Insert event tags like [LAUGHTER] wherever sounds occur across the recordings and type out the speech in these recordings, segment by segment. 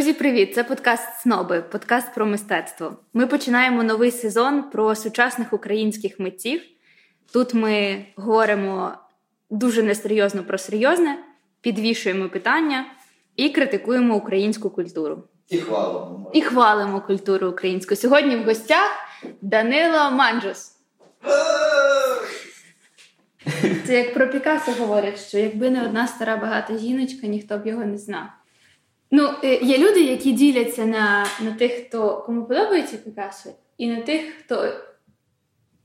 Друзі, привіт! Це подкаст Сноби, подкаст про мистецтво. Ми починаємо новий сезон про сучасних українських митців. Тут ми говоримо дуже несерйозно про серйозне, підвішуємо питання і критикуємо українську культуру. І хвалимо. І хвалимо культуру українську. Сьогодні в гостях Данило Манджус. Це як про Пікассо говорять, що якби не одна стара багата жіночка, ніхто б його не знав. Ну, е, є люди, які діляться на на тих, хто кому подобається Пікассо, і на тих, хто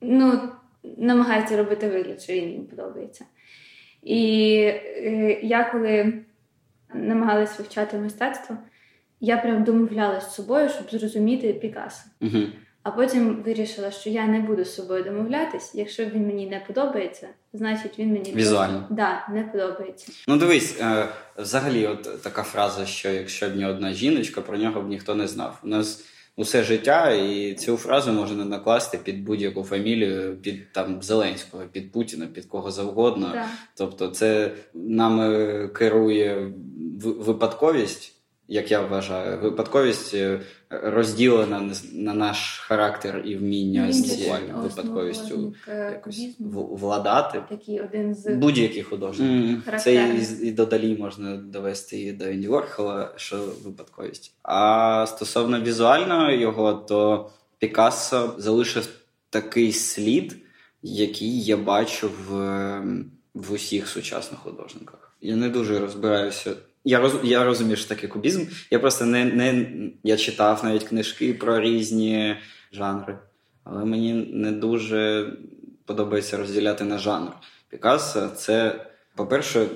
ну, намагається робити вигляд, що він їм подобається. І е, я коли намагалась вивчати мистецтво, я прям домовлялась з собою, щоб зрозуміти Пікассо. Угу. А потім вирішила, що я не буду з собою домовлятись. Якщо він мені не подобається, значить він мені візуально да, не подобається. Ну дивись, е, взагалі, от така фраза, що якщо б не одна жіночка, про нього б ніхто не знав. У нас усе життя, і цю фразу можна накласти під будь-яку фамілію, під там Зеленського, під Путіна, під кого завгодно. Да. Тобто, це нами керує випадковість як я вважаю, випадковість е, розділена на наш характер і вміння з цією випадковістю е, якось владати. Такий один з будь-який художник. Mm. Це і, і до Далі можна довести і до Енді Ворхола, що випадковість. А стосовно візуального його, то Пікассо залишив такий слід, який я бачу в, в усіх сучасних художниках. Я не дуже розбираюся. Я роз, я розумію, що таке кубізм. Я просто не не я читав навіть книжки про різні жанри, але мені не дуже подобається розділяти на жанр. Пікассо це, по-перше,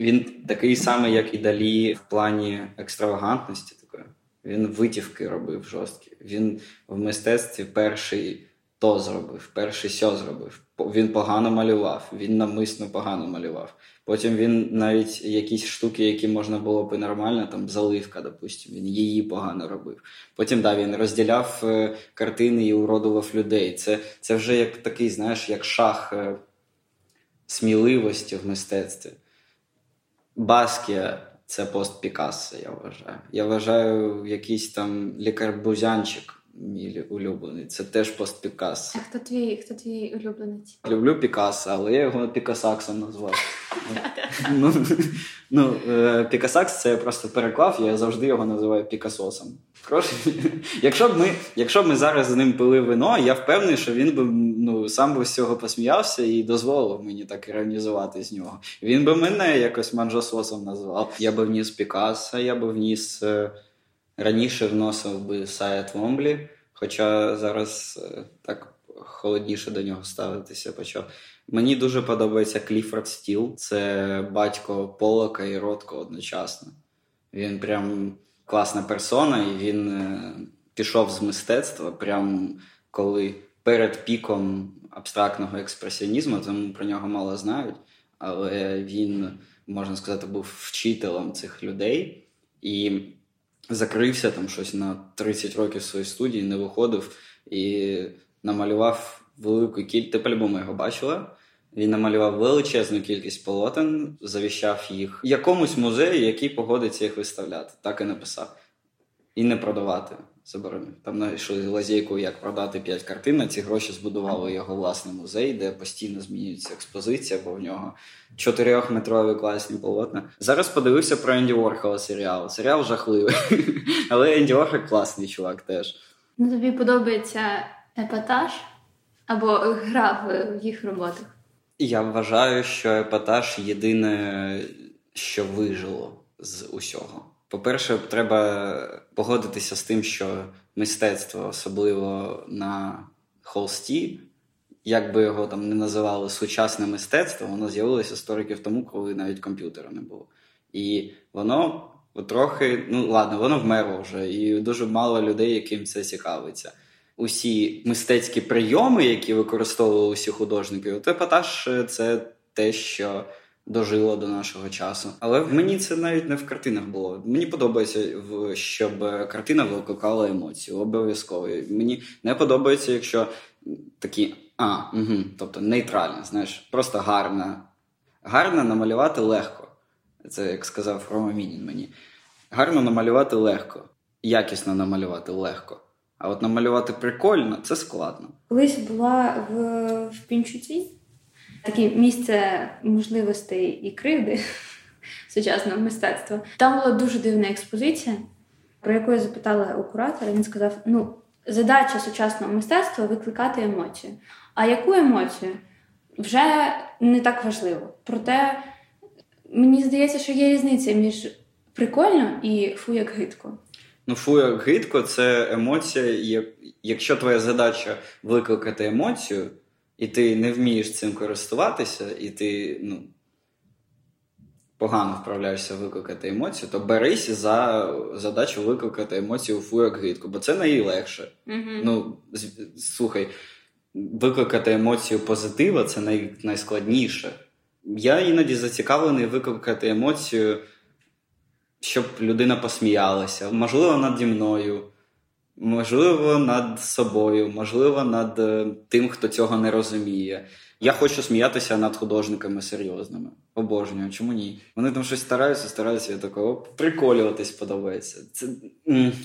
він такий самий, як і Далі в плані екстравагантності. Такої. Він витівки робив жорсткі. Він в мистецтві перший то зробив, перший сьо зробив. Він погано малював, він намисно погано малював. Потім він навіть якісь штуки, які можна було б нормально, там заливка, допустим, він її погано робив. Потім да, він розділяв е, картини і уродував людей. Це це вже як такий, знаєш, як шах е, сміливості в мистецтві. Баскія це пост Пікассо, я вважаю. Я вважаю, якийсь там лікар-бузянчик мій улюблений. Це теж пост Пікассо. А хто твій хто твій улюбленець? Люблю Пікассо, але я його Пікасаксом назвав. [LAUGHS] Ну, ну е, Пікасос це я просто переклав, я завжди його називаю Пікасосом. [LAUGHS] Якщо б ми якщо б ми зараз з ним пили вино, я впевнений, що він би ну, сам би з цього посміявся і дозволив мені так іронізувати з нього. Він би мене якось манжососом назвав. Я би вніс Пікассо, я би вніс. Раніше вносив би Сая Твомблі, хоча зараз е, так холодніше до нього ставитися почав. Мені дуже подобається Кліфорд Стіл. Це батько Полока і Ротко одночасно. Він прям класна персона, і він е, пішов з мистецтва, прям коли перед піком абстрактного експресіонізму, тому про нього мало знають. Але він, можна сказати, був вчителем цих людей. І закрився там щось на 30 років своїй студії, не виходив і намалював велику кількість. Ти по-любому його бачила. Він намалював величезну кількість полотен, завіщав їх якомусь музею, який погодиться їх виставляти. Так і написав. І не продавати заборонив. Там знайшли лазейку, як продати п'ять картин. На ці гроші збудували його власний музей, де постійно змінюється експозиція, бо в нього чотирьохметрові класні полотна. Зараз подивився про Енді Ворхола серіал. Серіал жахливий. [LAUGHS] Але Енді Ворхол класний чувак теж. Ну, Тобі подобається епатаж або гра в їх роботах? Я вважаю, що епатаж єдине, що вижило з усього. По-перше, треба погодитися з тим, що мистецтво, особливо на холсті, як би його там не називали сучасне мистецтво, воно з'явилося 100 років тому, коли навіть комп'ютера не було. І воно трохи, ну ладно, воно вмерло вже, і дуже мало людей, яким це цікавиться. Усі мистецькі прийоми, які використовували усі художники, от епатаж це те, що дожило до нашого часу. Але мені це навіть не в картинах було. Мені подобається, щоб картина викликала емоції. Обов'язково. Мені не подобається, якщо такі а, угу, тобто нейтральна, знаєш, просто гарна. Гарна намалювати легко. Це як сказав Рома Мінін мені. Гарно намалювати легко, якісно намалювати легко. А от намалювати прикольно це складно. Колись була в, в Пінчуці таке місце можливостей і кривди [LAUGHS] сучасного мистецтва. Там була дуже дивна експозиція, про яку я запитала у куратора. Він сказав: ну, задача сучасного мистецтва викликати емоцію. А яку емоцію вже не так важливо. Проте мені здається, що є різниця між прикольно і фу як гидко. Ну, фу, як гидко це емоція. Якщо твоя задача викликати емоцію, і ти не вмієш цим користуватися, і ти ну, погано вправляєшся викликати емоцію, то берись за задачу викликати емоцію фу як гидко, бо це найлегше. Mm-hmm. Ну, слухай, викликати емоцію позитива це най, найскладніше. Я іноді зацікавлений викликати емоцію щоб людина посміялася, можливо, наді мною, можливо, над собою, можливо, над е, тим, хто цього не розуміє. Я хочу сміятися над художниками серйозними. Обожнюю, чому ні? Вони там щось стараються, стараються, я такого приколюватись подобається. Це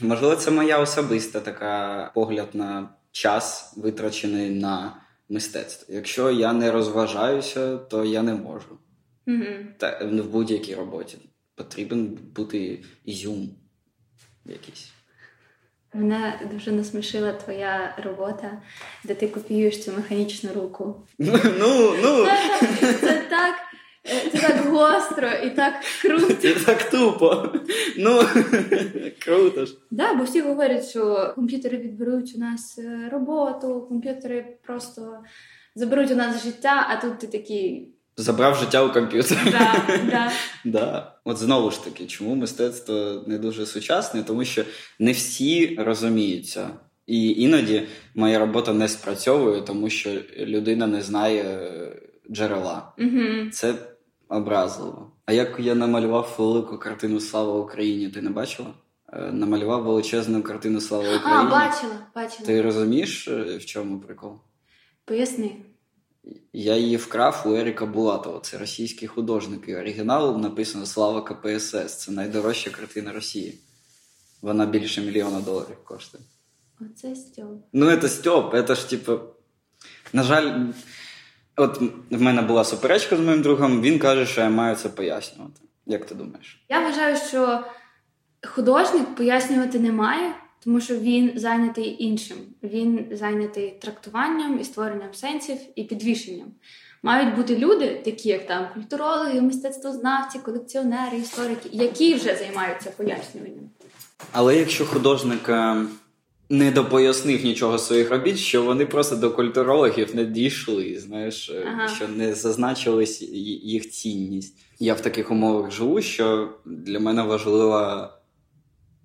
можливо, це моя особиста така погляд на час, витрачений на мистецтво. Якщо я не розважаюся, то я не можу. Mm-hmm. Та в будь-якій роботі потрібен бути ізюм якийсь. Мене дуже насмішила твоя робота, де ти копіюєш цю механічну руку. [LAUGHS] Ну, ну. Це так це так гостро і так круто. І так тупо. Ну, [LAUGHS] круто ж. Да, бо всі говорять, що комп'ютери відберуть у нас е, роботу, комп'ютери просто заберуть у нас життя, а тут ти такий. Забрав життя у комп'ютера. Да, да. [LAUGHS] да. От знову ж таки, чому мистецтво не дуже сучасне? Тому що не всі розуміються. І іноді моя робота не спрацьовує, тому що людина не знає джерела. Угу. Це образливо. А як я намалював велику картину Слава Україні, ти не бачила? Е, намалював величезну картину Слава Україні. А, бачила, бачила. Ти розумієш, е, в чому прикол? Поясни. Я її вкрав у Еріка Булатова. Це російський художник. І оригінал написано Слава КПСС. Це найдорожча картина Росії. Вона більше мільйона доларів коштує. Оце Стьоп. Ну, це Стьоп, це ж типу. На жаль, от в мене була суперечка з моїм другом, він каже, що я маю це пояснювати. Як ти думаєш? Я вважаю, що художник пояснювати не має. Тому що він зайнятий іншим, він зайнятий трактуванням і створенням сенсів і підвішенням. Мають бути люди, такі як там культурологи, мистецтвознавці, колекціонери, історики, які вже займаються пояснюванням. Але якщо художник е, не допояснив нічого своїх робіт, що вони просто до культурологів не дійшли, знаєш, е, ага. що не зазначились їх цінність. Я в таких умовах живу, що для мене важлива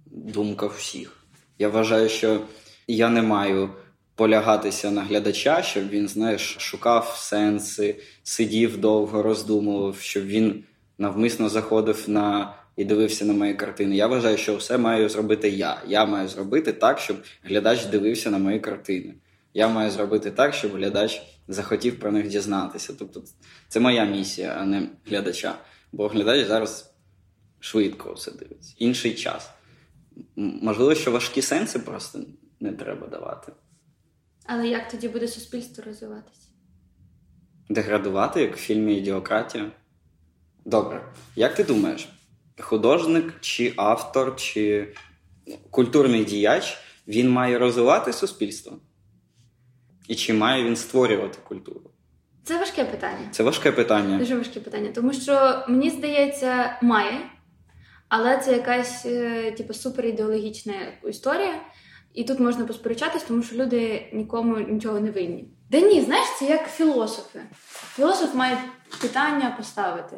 думка всіх. Я вважаю, що я не маю полягатися на глядача, щоб він, знаєш, шукав сенси, сидів довго, роздумував, щоб він навмисно заходив на і дивився на мої картини. Я вважаю, що все маю зробити я. Я маю зробити так, щоб глядач дивився на мої картини. Я маю зробити так, щоб глядач захотів про них дізнатися. Тобто, це моя місія, а не глядача. Бо глядач зараз швидко все дивиться. Інший час. Можливо, що важкі сенси просто не треба давати. Але як тоді буде суспільство розвиватися? Деградувати, як в фільмі Ідіократія? Добре. Як ти думаєш, художник чи автор, чи культурний діяч він має розвивати суспільство? І чи має він створювати культуру? Це важке питання. Це важке питання. Дуже важке питання. Тому що, мені здається, має. Але це якась е, типу, суперідеологічна історія, і тут можна посперечатись, тому що люди нікому нічого не винні. Да ні, знаєш, це як філософи. Філософ має питання поставити,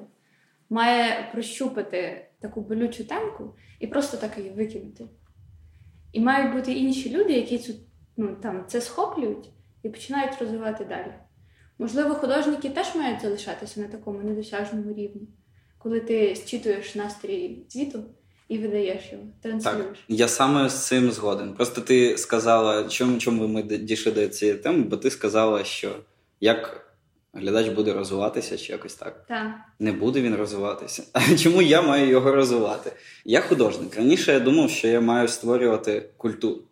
має прощупати таку болючу темку і просто так її викинути. І мають бути інші люди, які цю, ну, там, це схоплюють і починають розвивати далі. Можливо, художники теж мають залишатися на такому недосяжному рівні коли ти зчитуєш настрій світу і видаєш його, транслюєш. Так, Я саме з цим згоден. Просто ти сказала, чому чому ми дійшли до цієї теми, бо ти сказала, що як глядач буде розвиватися чи якось так. Так. Не буде він розвиватися. [LAUGHS] А чому я маю його розвивати? Я художник. Раніше я думав, що я маю створювати культуру.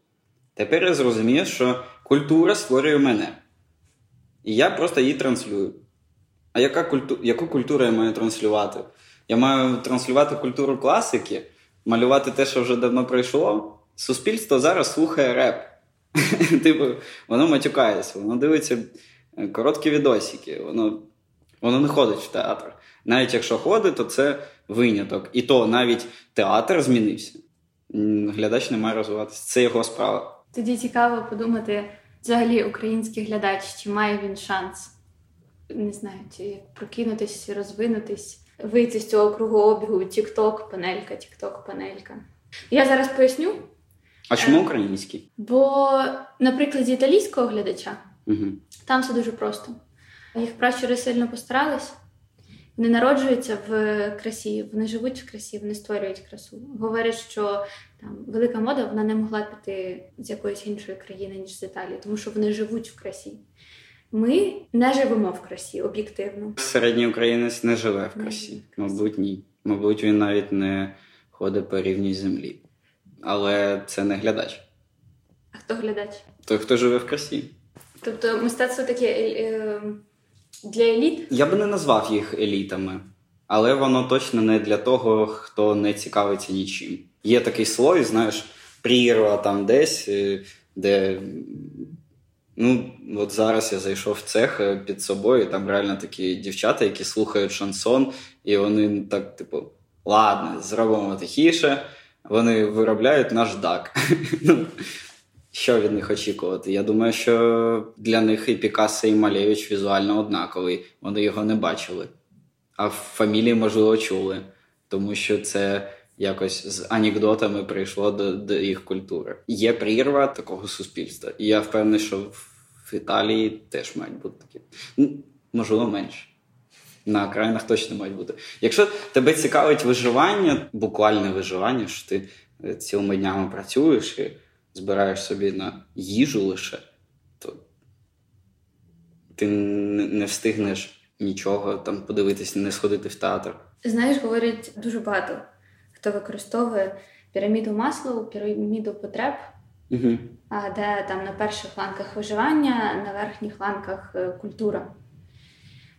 Тепер я зрозумів, що культура створює мене. І я просто її транслюю. А яка культу... яку культуру я маю транслювати? Я маю транслювати культуру класики, малювати те, що вже давно пройшло. Суспільство зараз слухає реп. [LAUGHS] Типу, воно матюкається, воно дивиться е, короткі відосики, воно воно не ходить в театр. Навіть якщо ходить, то це виняток. І то навіть театр змінився. Глядач не має розвиватися. Це його справа. Тоді цікаво подумати, взагалі, український глядач, чи має він шанс не знаю, чи прокинутись, розвинутись, вийти з цього кругообігу, тік-ток, панелька, тік-ток, панелька. Я зараз поясню. А чому український? Бо, наприклад, з італійського глядача угу. там все дуже просто. Їх пращури сильно постарались. Вони народжуються в красі, вони живуть в красі, вони створюють красу. Говорять, що там велика мода вона не могла піти з якоїсь іншої країни, ніж з Італії, тому що вони живуть в красі. Ми не живемо в красі об'єктивно. Середній українець не живе в красі. Мабуть, ні. Мабуть, він навіть не ходить по рівній землі. Але це не глядач. А хто глядач? Той, хто живе в красі. Тобто мистецтво таке е, для еліт? Я би не назвав їх елітами, але воно точно не для того, хто не цікавиться нічим. Є такий слой, знаєш, прірва там десь, е, де Ну, от зараз я зайшов в цех е, під собою, і там реально такі дівчата, які слухають шансон, і вони так, типу, ладно, зробимо тихіше. Вони виробляють наш дак. [LAUGHS] Ну, що від них очікувати? Я думаю, що для них і Пікассо, і Малевич візуально однаковий. Вони його не бачили. А в фамілії, можливо, чули, тому що це якось з анекдотами прийшло до до їх культури. Є прірва такого суспільства, і я впевнений, що в Італії теж мають бути такі. Ну, можливо, менше. На окраїнах точно мають бути. Якщо тебе цікавить виживання, буквальне виживання, що ти е, цілими днями працюєш і збираєш собі на їжу лише, то ти не встигнеш нічого там подивитись, не сходити в театр. Знаєш, говорять дуже багато хто використовує піраміду масла, піраміду потреб, угу. де там на перших ланках виживання, на верхніх ланках е, культура.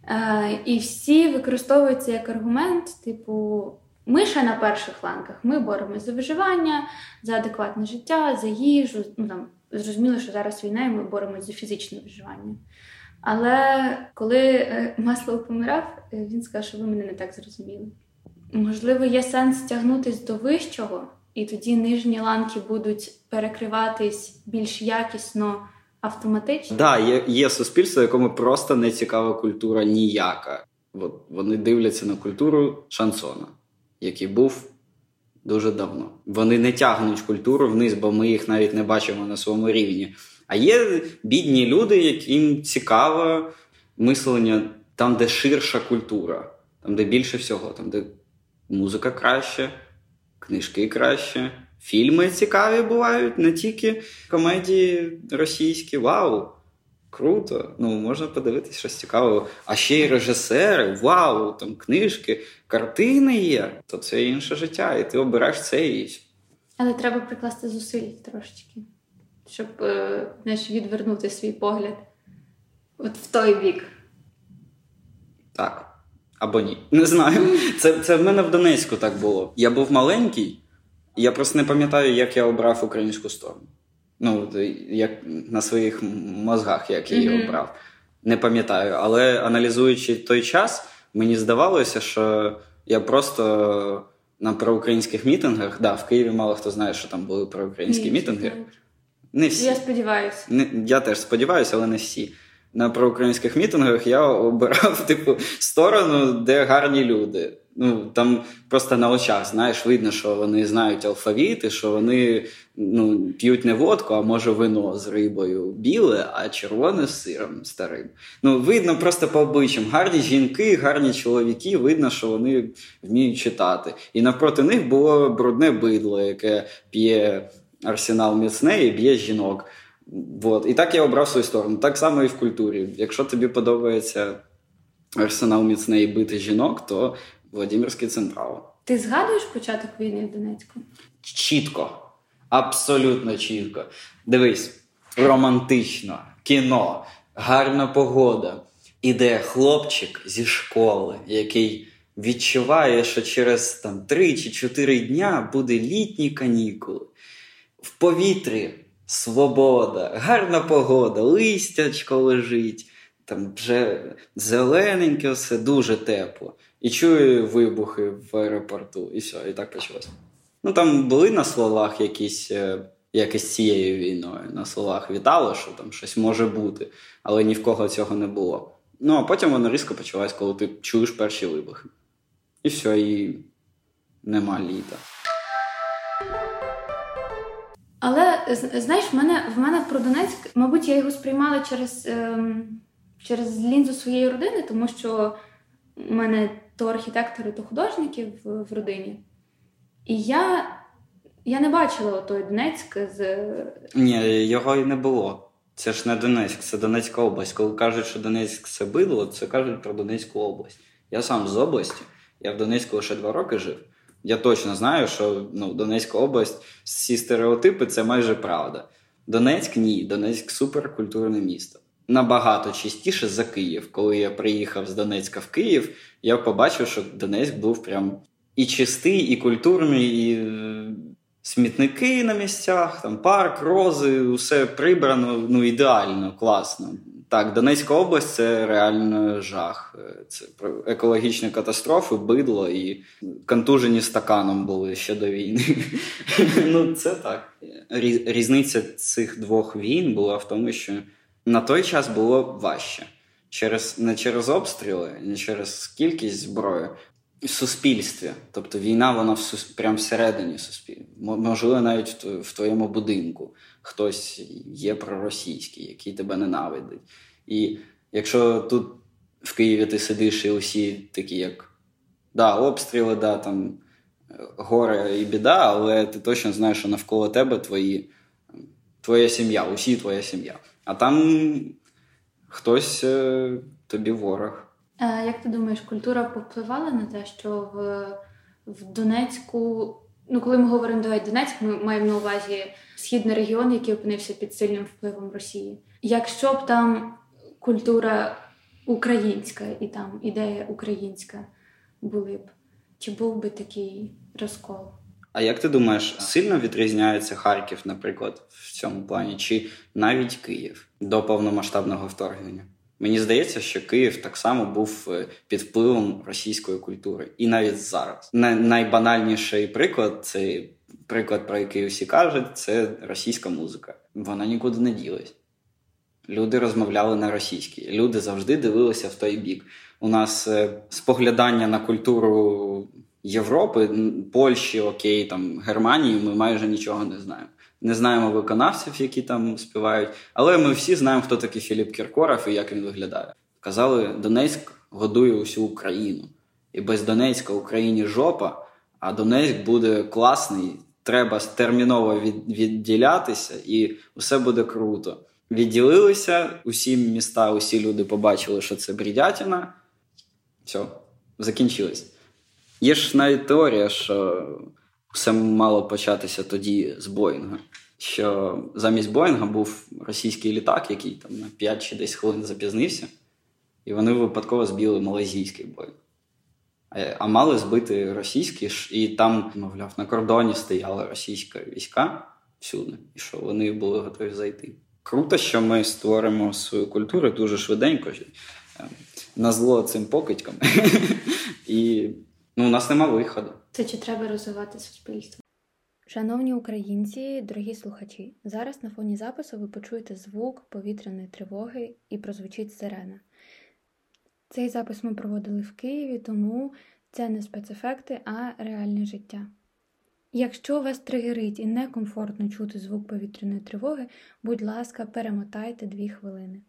Е, і всі використовуються як аргумент, типу, ми ще на перших ланках, ми боремося за виживання, за адекватне життя, за їжу. Ну, там, Зрозуміло, що зараз війна і ми боремося за фізичне виживання. Але коли е, масло помирав, він сказав, що ви мене не так зрозуміли. Можливо, є сенс тягнутись до вищого, і тоді нижні ланки будуть перекриватись більш якісно автоматично. Да, є є суспільство, якому просто не цікава культура ніяка. От Вони дивляться на культуру шансона, який був дуже давно. Вони не тягнуть культуру вниз, бо ми їх навіть не бачимо на своєму рівні. А є бідні люди, яким цікаво мислення там, де ширша культура, там, де більше всього, там, де музика краще, книжки краще, фільми цікаві бувають, не тільки комедії російські. Вау! Круто! Ну, можна подивитися щось цікаве. А ще й режисери, вау, там книжки, картини є, то це інше життя, і ти обираєш це і. Але треба прикласти зусиль трошечки, щоб е, знаєш, відвернути свій погляд от в той бік. Так. Або ні. Не знаю. Це це в мене в Донецьку так було. Я був маленький, і я просто не пам'ятаю, як я обрав українську сторону. Ну, як на своїх мозгах, як я її mm-hmm. обрав. Не пам'ятаю. Але аналізуючи той час, мені здавалося, що я просто на проукраїнських мітингах, да, в Києві мало хто знає, що там були проукраїнські мітинги. Не всі. Я сподіваюся. Я теж сподіваюся, але не всі на проукраїнських мітингах я обирав [LAUGHS] типу сторону, де гарні люди. Ну там просто на очах знаєш, видно, що вони знають алфавіт, і що вони ну, п'ють не водку, а може вино з рибою біле, а червоне з сиром старим. Ну, видно просто по обличчям. Гарні жінки, гарні чоловіки, видно, що вони вміють читати. І навпроти них було брудне бидло, яке п'є арсенал міцне і б'є жінок. Вот. І так я обрав свою сторону. Так само і в культурі. Якщо тобі подобається арсенал міцний бити жінок, то Владимирський централ. Ти згадуєш початок війни в Донецьку? Чітко, абсолютно чітко. Дивись, романтично, кіно, гарна погода. Іде хлопчик зі школи, який відчуває, що через там 3 чи 4 дня буде літні канікули. В повітрі свобода, гарна погода, листячко лежить, там вже зелененьке, все дуже тепло. І чую вибухи в аеропорту, і все, і так почалося. Ну там були на словах якісь. Е, як цією війною на словах вітало, що там щось може бути, але ні в кого цього не було. Ну а потім воно різко почалось, коли ти чуєш перші вибухи. І все, і нема літа. Але знаєш, в мене в мене про Донецьк, мабуть, я його сприймала через ем, через лінзу своєї родини, тому що в мене то архітектори, то художники в, в родині. І я я не бачила той Донецьк з. Ні, його і не було. Це ж не Донецьк, це Донецька область. Коли кажуть, що Донецьк це бидло, це кажуть про Донецьку область. Я сам з області, я в Донецьку лише два роки жив. Я точно знаю, що ну, Донецька область, всі стереотипи це майже правда. Донецьк ні, Донецьк суперкультурне місто. Набагато частіше за Київ. Коли я приїхав з Донецька в Київ, я побачив, що Донецьк був прям і чистий, і культурний, і смітники на місцях, там парк, рози, усе прибрано, ну ідеально, класно. Так, Донецька область це реально жах. Це екологічні катастрофи, бидло і контужені стаканом були ще до війни. [LAUGHS] Ну, це так. Різниця цих двох війн була в тому, що на той час було важче. Через не через обстріли, не через кількість зброї, суспільстві. Тобто війна, вона в сус... прямо всередині суспільства. Можливо, навіть в твоєму будинку хтось є проросійський, який тебе ненавидить. І якщо тут в Києві ти сидиш і усі такі, як да, обстріли, да, там горе і біда, але ти точно знаєш, що навколо тебе твої, твоя сім'я, усі твоя сім'я. А там хтось е, тобі ворог. Як ти думаєш, культура повпливала на те, що в в Донецьку, ну коли ми говоримо давай Донецьк, ми маємо на увазі східний регіон, який опинився під сильним впливом Росії. Якщо б там культура українська і там ідея українська були б, чи був би такий розкол? А як ти думаєш, сильно відрізняється Харків, наприклад, в цьому плані, чи навіть Київ до повномасштабного вторгнення? Мені здається, що Київ так само був е, під впливом російської культури, і навіть зараз. Найбанальніший приклад це приклад, про який усі кажуть, це російська музика. Вона нікуди не ділась. Люди розмовляли на російській. Люди завжди дивилися в той бік. У нас е, споглядання на культуру Європи, Польщі, Окей, там Германії. Ми майже нічого не знаємо не знаємо виконавців, які там співають, але ми всі знаємо, хто такий Філіп Кіркоров і як він виглядає. Казали, Донецьк годує усю Україну. І без Донецька Україні жопа, а Донецьк буде класний. Треба терміново відділятися, і все буде круто. Відділилися усі міста, усі люди побачили, що це брідятіна. Все, закінчилось. Є ж навіть теорія, що все мало початися тоді з Боїнга. Що замість Боїнга був російський літак, який там на 5 чи 10 хвилин запізнився, і вони випадково збили малазійський Боїнг. А мали збити російські, і там, мовляв, на кордоні стояли російські війська всюди, і що вони були готові зайти. Круто, що ми створимо свою культуру дуже швиденько, ем, на зло цим покидькам. [LAUGHS] І ну, у нас нема виходу. Це чи треба розвивати суспільство? Шановні українці, дорогі слухачі, зараз на фоні запису ви почуєте звук повітряної тривоги і прозвучить сирена. Цей запис ми проводили в Києві, тому це не спецефекти, а реальне життя. Якщо вас тригерить і некомфортно чути звук повітряної тривоги, будь ласка, перемотайте дві хвилини.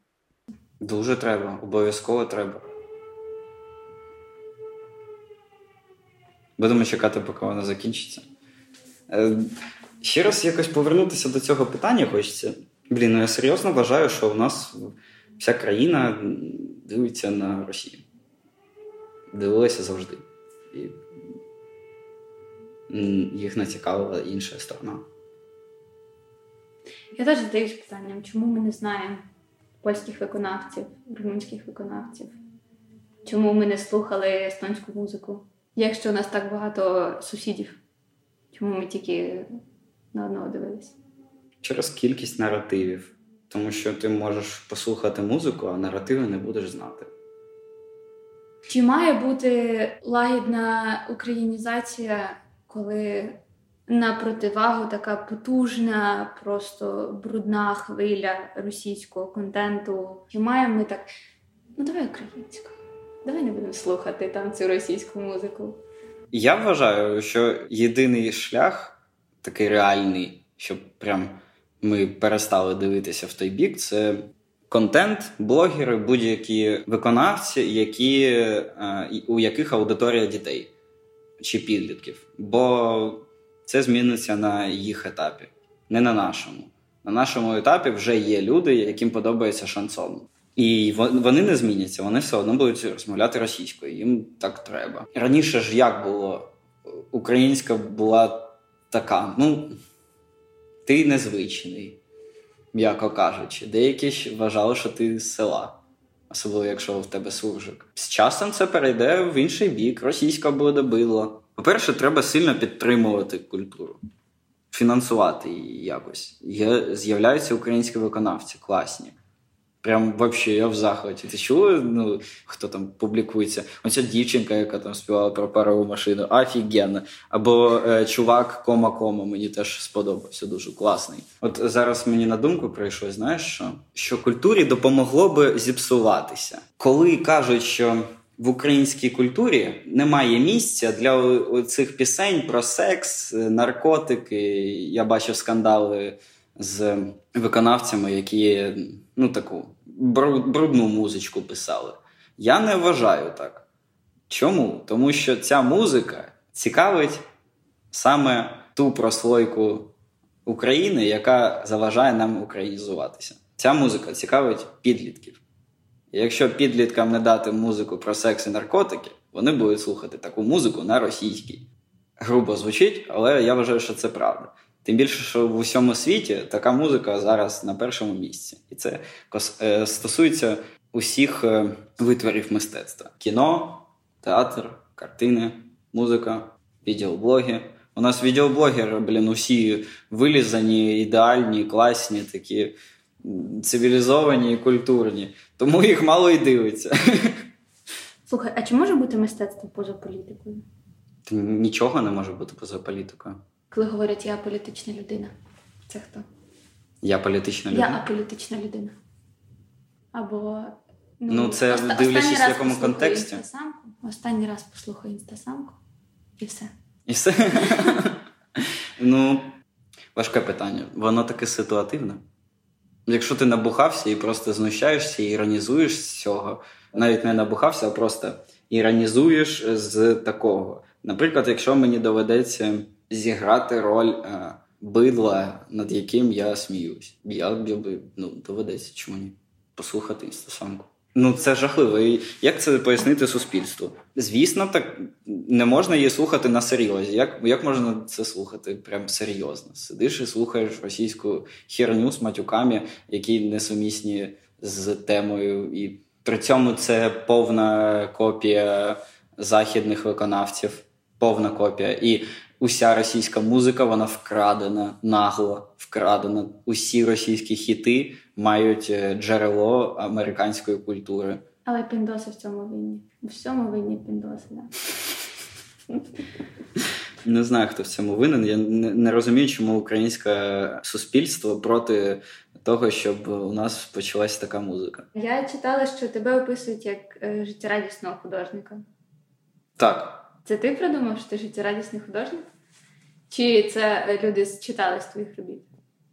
Дуже треба, обов'язково треба. Будемо чекати, поки вона закінчиться. Е, ще раз якось повернутися до цього питання хочеться. Блін, ну я серйозно вважаю, що у нас вся країна дивиться на Росію. дивилися завжди. І їх не цікавила інша сторона. Я теж задаюсь питанням, чому ми не знаємо польських виконавців, румунських виконавців? Чому ми не слухали естонську музику? Якщо у нас так багато сусідів, чому ми тільки на одного дивилися? Через кількість наративів. Тому що ти можеш послухати музику, а наративи не будеш знати. Чи має бути лагідна українізація, коли на противагу така потужна, просто брудна хвиля російського контенту? Чи маємо ми так? Ну, давай українську. Давай не будемо слухати там цю російську музику. Я вважаю, що єдиний шлях такий реальний, щоб прям ми перестали дивитися в той бік, це контент, блогери, будь-які виконавці, які, е, у яких аудиторія дітей чи підлітків. Бо це зміниться на їх етапі, не на нашому. На нашому етапі вже є люди, яким подобається шансон. І вони не зміняться, вони все одно будуть розмовляти російською. Їм так треба. Раніше ж як було? Українська була така. Ну ти незвичний, м'яко кажучи. Деякі вважали, що ти з села, особливо якщо в тебе суржик. З часом це перейде в інший бік, російська буде бидло. По-перше, треба сильно підтримувати культуру, фінансувати її якось. Є, З'являються українські виконавці, класні. Прям вообще я в захваті. Ти чули, ну, хто там публікується? Оця дівчинка, яка там співала про парову машину, офігенно. Або е, чувак кома-кома, мені теж сподобався, дуже класний. От зараз мені на думку прийшло, знаєш що? Що культурі допомогло би зіпсуватися. Коли кажуть, що в українській культурі немає місця для цих пісень про секс, наркотики. Я бачив скандали з виконавцями, які ну таку брудну музичку писали. Я не вважаю так. Чому? Тому що ця музика цікавить саме ту прослойку України, яка заважає нам українізуватися. Ця музика цікавить підлітків. Якщо підліткам не дати музику про секс і наркотики, вони будуть слухати таку музику на російській. Грубо звучить, але я вважаю, що це правда. Тим більше, що в усьому світі така музика зараз на першому місці. І це е, стосується усіх е, витворів мистецтва: кіно, театр, картини, музика, відеоблоги. У нас відеоблогери, блін, усі вилізані, ідеальні, класні, такі цивілізовані і культурні. Тому їх мало і дивиться. Слухай, а чи може бути мистецтво поза політикою? Нічого не може бути поза політикою. Коли говорять я політична людина. Це хто? Я політична людина. Я аполітична людина. Або. Ну, ну це оста- дивлячись в якому контексті. Інстасамку. Останній раз послухаю інстасамку і все. І все. [LAUGHS] Ну, важке питання. Воно таке ситуативне. Якщо ти набухався і просто знущаєшся і іронізуєш з цього, навіть не набухався, а просто іронізуєш з такого. Наприклад, якщо мені доведеться зіграти роль е, бидла, над яким я сміюсь. Я би ну, доведеться чому ні? Послухати інстасамку. Ну, це жахливо. І Як це пояснити суспільству? Звісно, так не можна її слухати на серйозі. Як як можна це слухати прям серйозно? Сидиш і слухаєш російську херню з матюками, які несумісні з темою. І при цьому це повна копія західних виконавців, повна копія. І уся російська музика, вона вкрадена, нагло вкрадена. Усі російські хіти мають е, джерело американської культури. Але піндоси в цьому винні. В всьому винні піндоси, да. Не знаю, хто в цьому винен. Я не, розумію, чому українське суспільство проти того, щоб у нас почалась така музика. Я читала, що тебе описують як е, життєрадісного художника. Так. Це ти придумав, що ти життєрадісний художник? Чи це люди читали з твоїх робіт?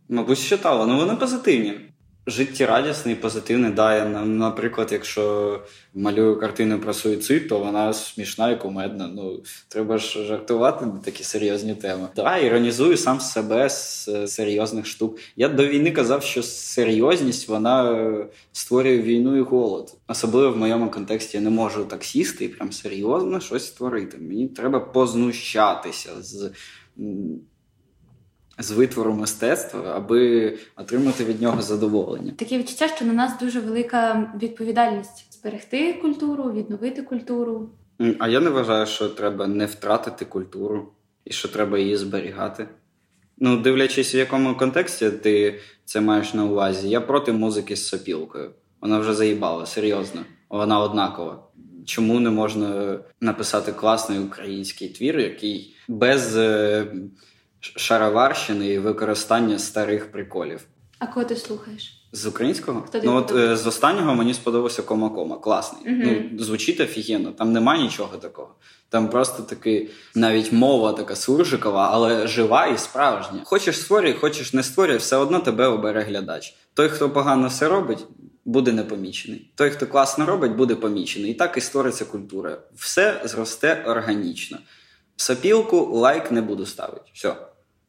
Мабуть, читали, але вони позитивні. Життєрадісний, позитивний. Да, я, наприклад, якщо малюю картину про суїцид, то вона смішна і кумедна. Ну треба ж жартувати на такі серйозні теми. Да, іронізую сам себе з серйозних штук. Я до війни казав, що серйозність вона створює війну і голод. Особливо в моєму контексті я не можу так сісти і прям серйозно щось створити. Мені треба познущатися з з витвору мистецтва, аби отримати від нього задоволення. Таке відчуття, що на нас дуже велика відповідальність зберегти культуру, відновити культуру. А я не вважаю, що треба не втратити культуру і що треба її зберігати. Ну, дивлячись, в якому контексті ти це маєш на увазі, я проти музики з сопілкою. Вона вже заїбала, серйозно. Вона однакова. Чому не можна написати класний український твір, який без е, шароварщини і використання старих приколів. А кого ти слухаєш? З українського? Хто ну от е, з останнього мені сподобався кома-кома. Класний. uh Ну, Звучить офігенно, там немає нічого такого. Там просто такий, навіть мова така суржикова, але жива і справжня. Хочеш створюй, хочеш не створюй, все одно тебе обере глядач. Той, хто погано все робить, буде непомічений. Той, хто класно робить, буде помічений. І так і створиться культура. Все зросте органічно. Сапілку лайк не буду ставити. Все.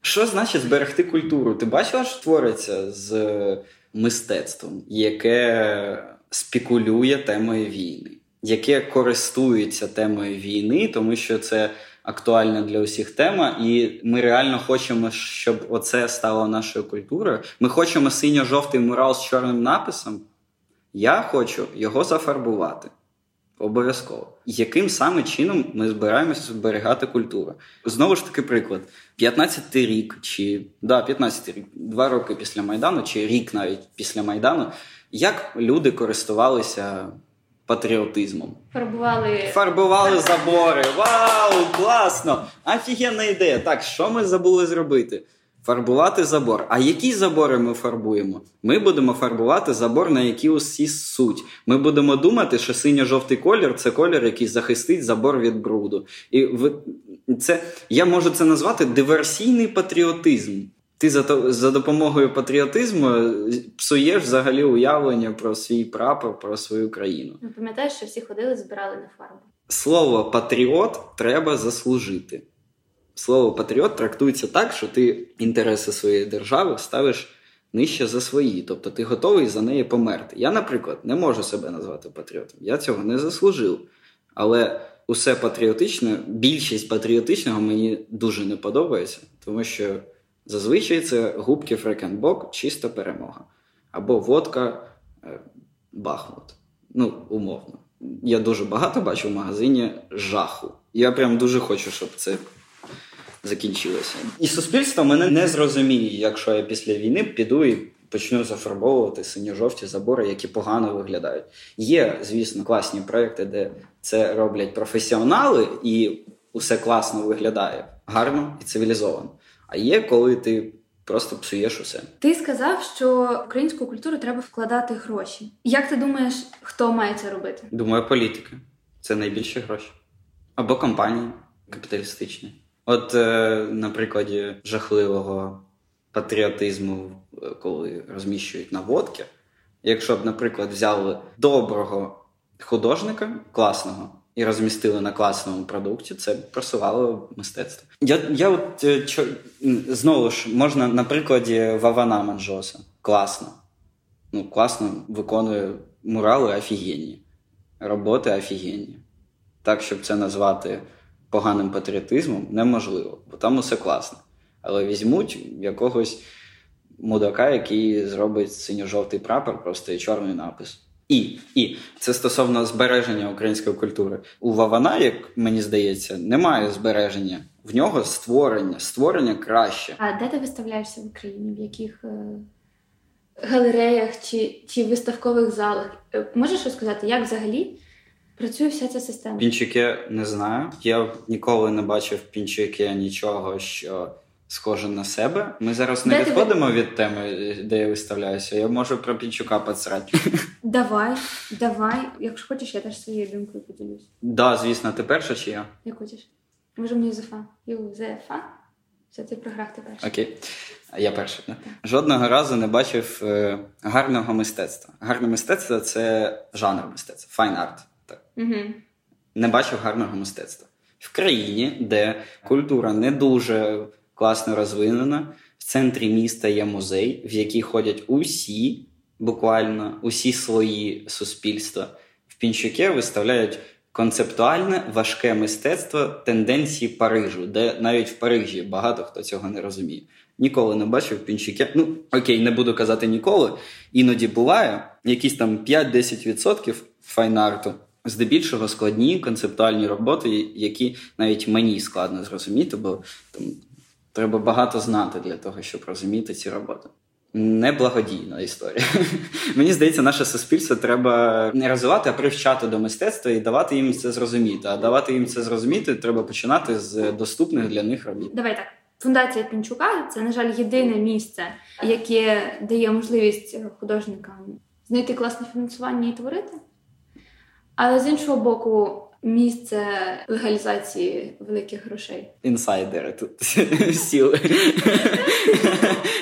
Що значить зберегти культуру? Ти бачила, що твориться з мистецтвом, яке спекулює темою війни, яке користується темою війни, тому що це актуальна для усіх тема, і ми реально хочемо, щоб оце стало нашою культурою. Ми хочемо синьо-жовтий мурал з чорним написом. Я хочу його зафарбувати. Обов'язково. Яким саме чином ми збираємося зберігати культуру? Знову ж таки, приклад: 15-й рік, чи да, 15-й рік, два роки після Майдану, чи рік навіть після Майдану, як люди користувалися патріотизмом? Фарбували Фарбували забори. Вау, класно! Офігенна ідея. Так, що ми забули зробити? Фарбувати забор. А які забори ми фарбуємо? Ми будемо фарбувати забор, на який усі суть. Ми будемо думати, що синьо-жовтий колір це колір, який захистить забор від бруду. І це я можу це назвати диверсійний патріотизм. Ти за за допомогою патріотизму псуєш взагалі уявлення про свій прапор, про свою країну. Ну, пам'ятаєш, що всі ходили, збирали на фарбу. Слово патріот треба заслужити слово патріот трактується так, що ти інтереси своєї держави ставиш нижче за свої. Тобто ти готовий за неї померти. Я, наприклад, не можу себе назвати патріотом. Я цього не заслужив. Але усе патріотичне, більшість патріотичного мені дуже не подобається, тому що зазвичай це губки Фрекенбок, чиста перемога. Або водка е, Бахмут. Ну, умовно. Я дуже багато бачу в магазині жаху. Я прям дуже хочу, щоб це закінчилося. І суспільство мене не зрозуміє, якщо я після війни піду і почну зафарбовувати синьо-жовті забори, які погано виглядають. Є, звісно, класні проекти, де це роблять професіонали, і усе класно виглядає гарно і цивілізовано. А є, коли ти. Просто псуєш усе. Ти сказав, що в українську культуру треба вкладати гроші. Як ти думаєш, хто має це робити? Думаю, політики. Це найбільші гроші. Або компанії капіталістичні. От е, на прикладі жахливого патріотизму, е, коли розміщують наводки, якщо б, наприклад, взяли доброго художника класного і розмістили на класному продукті, це просувало мистецтво. Я я от е, чо, знову ж можна на прикладі Вавана Манжоса. Класно. Ну, класно виконує мурали офігенні, роботи офігенні. Так, щоб це назвати поганим патріотизмом неможливо, бо там усе класно. Але візьмуть якогось мудака, який зробить синьо-жовтий прапор, просто і чорний напис. І і це стосовно збереження української культури. У Вавана, як мені здається, немає збереження. В нього створення, створення краще. А де ти виставляєшся в Україні? В яких е... галереях чи чи виставкових залах? Е, можеш розказати, як взагалі Працює вся ця система. Пінчуки не знаю. Я ніколи не бачив пінчуки нічого, що схоже на себе. Ми зараз не де відходимо ти... від теми, де я виставляюся. Я можу про пінчука поцрати. [LAUGHS] Давай, давай. Якщо хочеш, я теж своєю думкою поділюсь. Да, звісно, ти перша чи я? Як хочеш. Може, мені Юзефа. Юзефа? Все, ти програв ти перший. Окей. Я перший. Да? Жодного разу не бачив е, гарного мистецтва. Гарне мистецтво це жанр мистецтва, файн арт. Не бачив гарного мистецтва. В країні, де культура не дуже класно розвинена, в центрі міста є музей, в який ходять усі, буквально усі свої суспільства. В Пінчуке виставляють концептуальне важке мистецтво тенденції Парижу, де навіть в Парижі багато хто цього не розуміє. Ніколи не бачив Пінчуке. Ну окей, не буду казати ніколи. Іноді буває якісь там 5-10% файнарту. Здебільшого складні концептуальні роботи, які навіть мені складно зрозуміти, бо там треба багато знати для того, щоб розуміти ці роботи. Неблагодійна історія. [LAUGHS] Мені здається, наше суспільство треба не розвивати, а привчати до мистецтва і давати їм це зрозуміти. А давати їм це зрозуміти треба починати з доступних для них робіт. Давай так. Фундація Пінчука це, на жаль, єдине місце, яке дає можливість художникам знайти класне фінансування і творити. Але з іншого боку, місце легалізації великих грошей. Інсайдери тут [LAUGHS] сіли.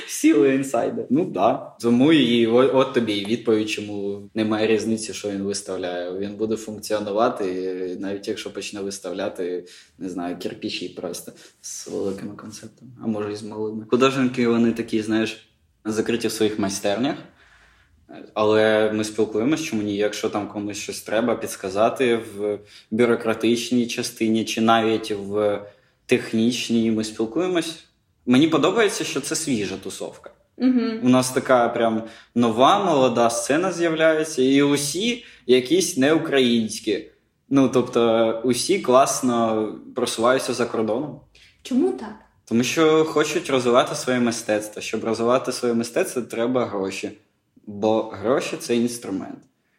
Сіли інсайдери. Ну так. Да. Тому і от тобі і відповідь, чому немає різниці, що він виставляє. Він буде функціонувати, навіть якщо почне виставляти, не знаю, кирпичі просто з великими концептами, а може і з малими. Художники вони такі, знаєш, закриті в своїх майстернях. Але ми спілкуємося, чому ні, якщо там комусь щось треба підсказати в бюрократичній частині чи навіть в технічній, ми спілкуємось. Мені подобається, що це свіжа тусовка. Угу. У нас така прям нова молода сцена з'являється, і усі якісь неукраїнські. Ну тобто, усі класно просуваються за кордоном. Чому так? Тому що хочуть розвивати своє мистецтво. Щоб розвивати своє мистецтво, треба гроші. Бо гроші це інструмент.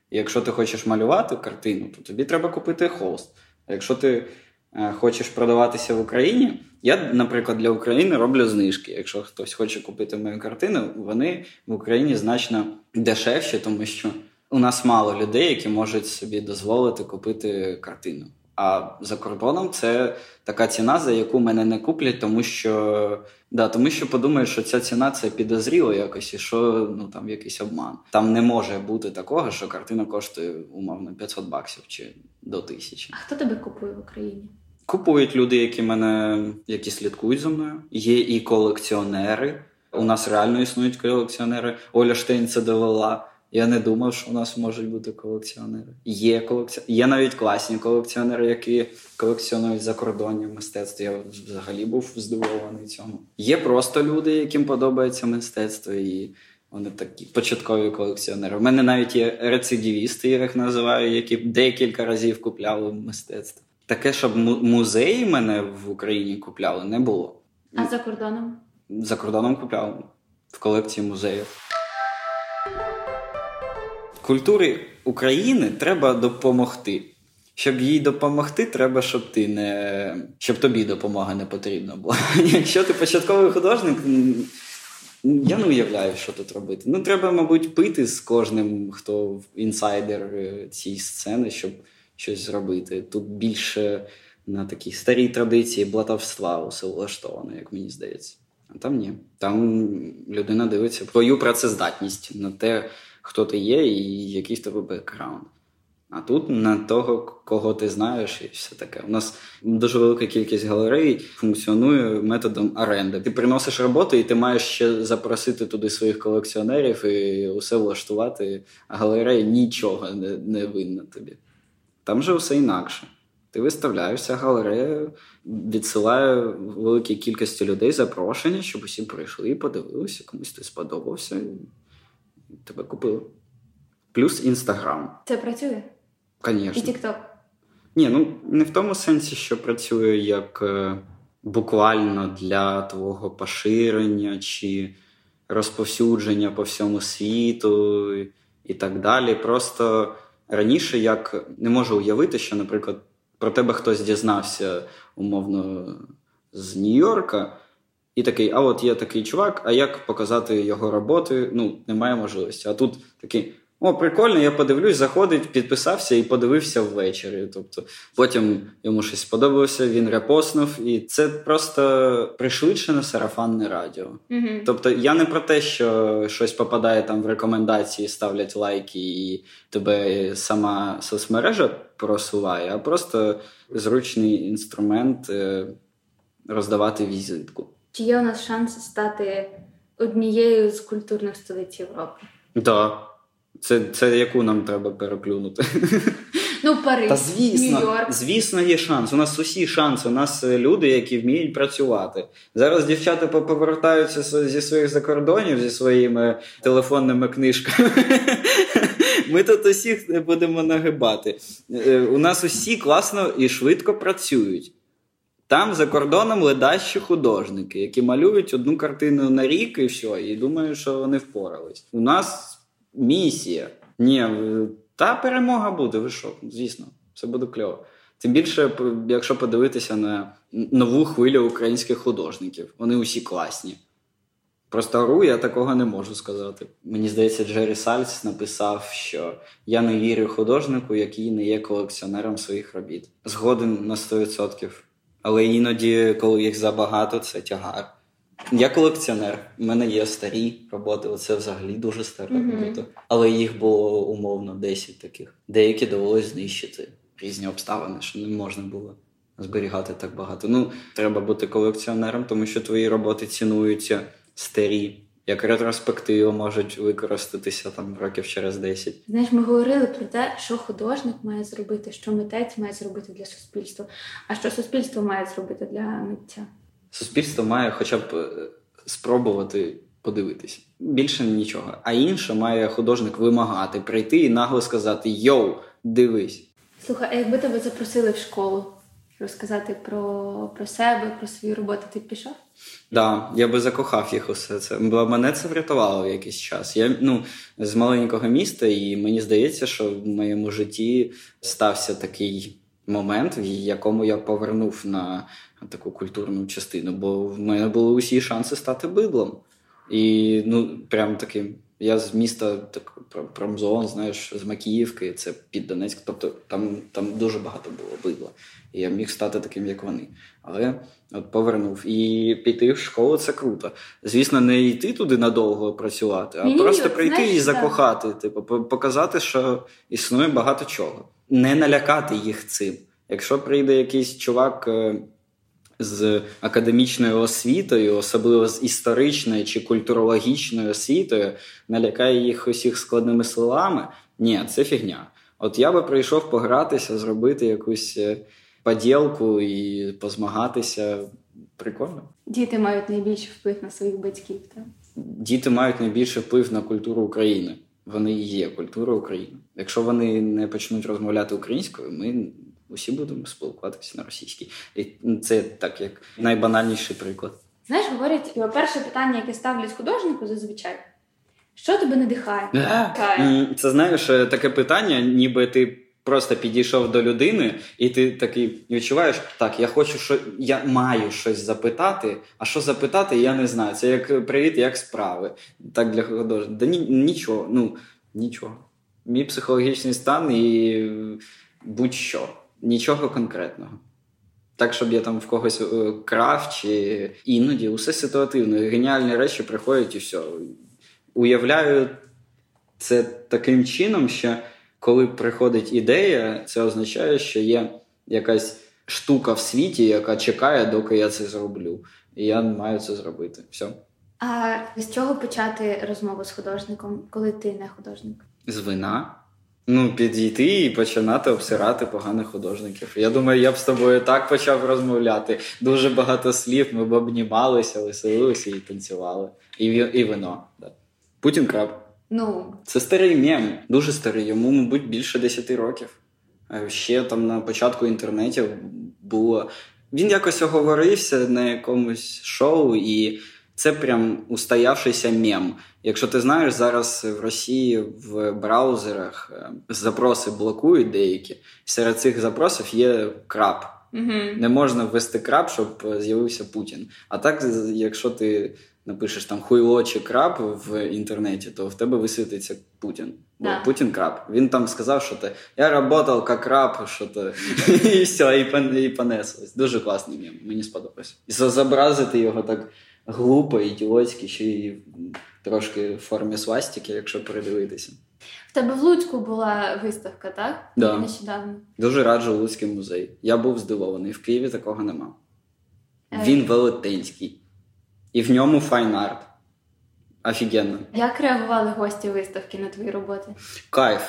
І якщо ти хочеш малювати картину, то тобі треба купити холст. А якщо ти е, хочеш продаватися в Україні, я, наприклад, для України роблю знижки. Якщо хтось хоче купити мою картину, вони в Україні значно дешевші, тому що у нас мало людей, які можуть собі дозволити купити картину. А за кордоном це така ціна, за яку мене не куплять, тому що да, тому що подумають, що ця ціна це підозріло якось, і що ну там якийсь обман. Там не може бути такого, що картина коштує умовно 500 баксів чи до тисячі. А хто тебе купує в Україні? Купують люди, які мене які слідкують за мною. Є і колекціонери. У нас реально існують колекціонери. Оля Штейн це довела. Я не думав, що у нас можуть бути колекціонери. Є колекці... Є навіть класні колекціонери, які колекціонують закордонні мистецтво. Я взагалі був здивований цьому. Є просто люди, яким подобається мистецтво, і вони такі початкові колекціонери. У мене навіть є рецидивісти, я їх називаю, які декілька разів купляли мистецтво. Таке, щоб музеї мене в Україні купляли, не було. А за кордоном? За кордоном купляв в колекції музеїв. Культурі України треба допомогти. Щоб їй допомогти, треба, щоб ти не щоб тобі допомога не потрібна була. [LAUGHS] Якщо ти початковий художник, я не уявляю, що тут робити. Ну, треба, мабуть, пити з кожним, хто інсайдер цієї сцени, щоб щось зробити. Тут більше на такій старій традиції блатовства усе влаштовано, як мені здається. А там ні. Там людина дивиться твою працездатність на те хто ти є і який в тебе бекграунд. А тут на того, кого ти знаєш, і все таке. У нас дуже велика кількість галерей функціонує методом оренди. Ти приносиш роботу, і ти маєш ще запросити туди своїх колекціонерів і усе влаштувати. А галерея нічого не, не винна тобі. Там же все інакше. Ти виставляєшся, галерея відсилає великій кількості людей запрошення, щоб усі прийшли і подивилися, комусь ти сподобався тебе купили. Плюс Інстаграм. Це працює? Звісно. І Тікток. Ні, ну не в тому сенсі, що працює як е, буквально для твого поширення чи розповсюдження по всьому світу і так далі. Просто раніше як не можу уявити, що, наприклад, про тебе хтось дізнався умовно з Нью-Йорка. І такий, а от є такий чувак, а як показати його роботи? Ну, немає можливості. А тут такий, О, прикольно, я подивлюсь, заходить, підписався і подивився ввечері. Тобто, потім йому щось сподобалося, він репостнув, і це просто пришвидшене сарафанне радіо. Угу. Тобто, я не про те, що щось попадає там в рекомендації, ставлять лайки, і тебе сама соцмережа просуває, а просто зручний інструмент е, роздавати візитку. Чи є у нас шанси стати однією з культурних столиць Європи? Так. Да. Це це яку нам треба переплюнути? Ну, Париж, Та звісно, Нью-Йорк. звісно, є шанс. У нас усі шанси. У нас е, люди, які вміють працювати. Зараз дівчата повертаються зі своїх закордонів зі своїми телефонними книжками. [LAUGHS] Ми тут усіх будемо нагибати. Е, у нас усі класно і швидко працюють. Там за кордоном ледащі художники, які малюють одну картину на рік і все, і думаю, що вони впорались. У нас місія. Ні, та перемога буде, ви що? Звісно, все буде кльово. Тим більше, якщо подивитися на нову хвилю українських художників, вони усі класні. Просто ру я такого не можу сказати. Мені здається, Джері Сальц написав, що я не вірю художнику, який не є колекціонером своїх робіт. Згоден на 100%. Але іноді, коли їх забагато, це тягар. Я колекціонер. У мене є старі роботи. Оце взагалі дуже стара робота. Mm-hmm. Але їх було умовно 10 таких. Деякі довелось знищити різні обставини, що не можна було зберігати так багато. Ну, треба бути колекціонером, тому що твої роботи цінуються старі. Як ретроспектива можуть використатися там років через 10. Знаєш, ми говорили про те, що художник має зробити, що митець має зробити для суспільства, а що суспільство має зробити для митця. Суспільство має хоча б е, спробувати подивитися. Більше нічого. А інше має художник вимагати, прийти і нагло сказати: Йоу, дивись. Слухай, а якби тебе запросили в школу розказати про про себе, про свою роботу, ти б пішов? Так, да, я би закохав їх усе це. Бо мене це врятувало в якийсь час. Я ну, з маленького міста, і мені здається, що в моєму житті стався такий момент, в якому я повернув на таку культурну частину, бо в мене були усі шанси стати бидлом. І ну, прям таким. Я з міста так промзон, знаєш, з Макіївки, це під Донецьк. Тобто там там дуже багато було бидла. І я міг стати таким, як вони. Але от повернув. І піти в школу це круто. Звісно, не йти туди надовго працювати, а Ні, просто ні, прийти знаєш, і закохати. Типу, показати, що існує багато чого. Не налякати їх цим. Якщо прийде якийсь чувак е, з академічною освітою, особливо з історичною чи культурологічною освітою, налякає їх усіх складними словами, ні, це фігня. От я би прийшов погратися, зробити якусь е, поділку і позмагатися. Прикольно. Діти мають найбільший вплив на своїх батьків. так? Діти мають найбільший вплив на культуру України. Вони і є культура України. Якщо вони не почнуть розмовляти українською, ми усі будемо спілкуватися на російській. І це так як найбанальніший приклад. Знаєш, говорять, перше питання, яке ставлять художнику, зазвичай. Що тебе надихає? Це знаєш таке питання, ніби ти просто підійшов до людини, і ти такий відчуваєш, так, я хочу, що я маю щось запитати, а що запитати, я не знаю. Це як привіт, як справи. Так для художника. Да ні, нічого, ну нічого. Мій психологічний стан і будь-що нічого конкретного. Так, щоб я там в когось е, крав, чи іноді усе ситуативно. Геніальні речі приходять і все. Уявляю це таким чином, що коли приходить ідея, це означає, що є якась штука в світі, яка чекає, доки я це зроблю. І я маю це зробити. Все. А з чого почати розмову з художником, коли ти не художник? З вина. Ну, підійти і починати обсирати поганих художників. Я думаю, я б з тобою так почав розмовляти. Дуже багато слів, ми б обнімалися, веселилися і танцювали. І і вино. Да. Путін краб. Ну. Це старий мем, дуже старий, йому, мабуть, більше 10 років. Ще там на початку інтернетів було. Він якось оговорився на якомусь шоу, і це прям устоявшийся мем. Якщо ти знаєш, зараз в Росії в браузерах е, запроси блокують деякі. Серед цих запросів є краб. Угу. Не можна ввести краб, щоб е, з'явився Путін. А так, якщо ти напишеш там хуйло чи краб в інтернеті, то в тебе висвітиться Путін. Бо Да. Путін краб. Він там сказав, що ти я працював як краб, що то [LAUGHS] і все, і, пон- і понеслось. Дуже класний мем, мені сподобався. І зобразити його так глупо, ідіотськи, ще й трошки в формі свастики, якщо передивитися. В тебе в Луцьку була виставка, так? Да. Нещодавно. Дуже раджу Луцький музей. Я був здивований. В Києві такого нема. Е. Він велетенський. І в ньому файн-арт. Офігенно. Як реагували гості виставки на твої роботи? Кайф.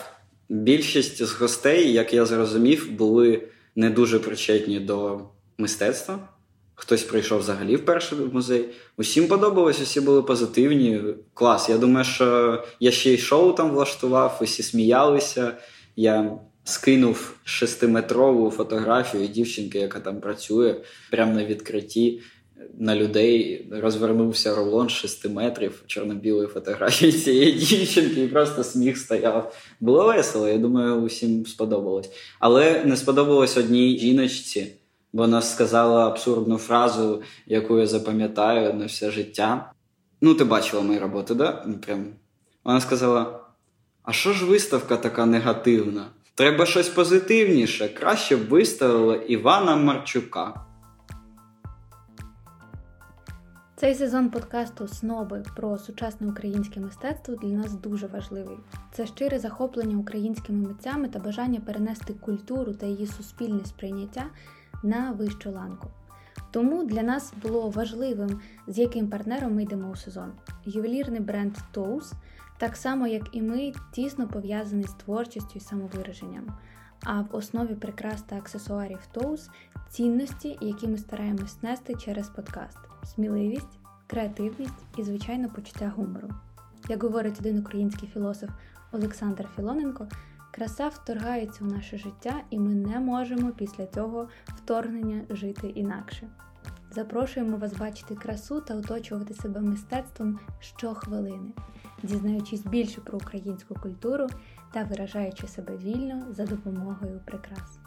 Більшість з гостей, як я зрозумів, були не дуже причетні до мистецтва. Хтось прийшов взагалі вперше в музей. Усім подобалось, усі були позитивні. Клас. Я думаю, що я ще й шоу там влаштував, усі сміялися. Я скинув шестиметрову фотографію дівчинки, яка там працює, прямо на відкритті на людей. Розвернувся рулон 6 метрів чорно-білої фотографії цієї дівчинки, і просто сміх стояв. Було весело, я думаю, усім сподобалось. Але не сподобалось одній жіночці. Вона сказала абсурдну фразу, яку я запам'ятаю на все життя. Ну, ти бачила мої роботи, да? Ну, Прям. Вона сказала: А що ж виставка така негативна? Треба щось позитивніше. Краще б виставила Івана Марчука. Цей сезон подкасту Сноби про сучасне українське мистецтво для нас дуже важливий. Це щире захоплення українськими митцями та бажання перенести культуру та її суспільне сприйняття на вищу ланку. Тому для нас було важливим, з яким партнером ми йдемо у сезон. Ювелірний бренд Toes, так само як і ми, тісно пов'язаний з творчістю і самовираженням. А в основі прикрас та аксесуарів Toes – цінності, які ми стараємось нести через подкаст: сміливість, креативність і, звичайно, почуття гумору. Як говорить один український філософ Олександр Філоненко, краса вторгається у наше життя, і ми не можемо після цього вторгнення жити інакше. Запрошуємо вас бачити красу та оточувати себе мистецтвом щохвилини, дізнаючись більше про українську культуру та виражаючи себе вільно за допомогою прикрас.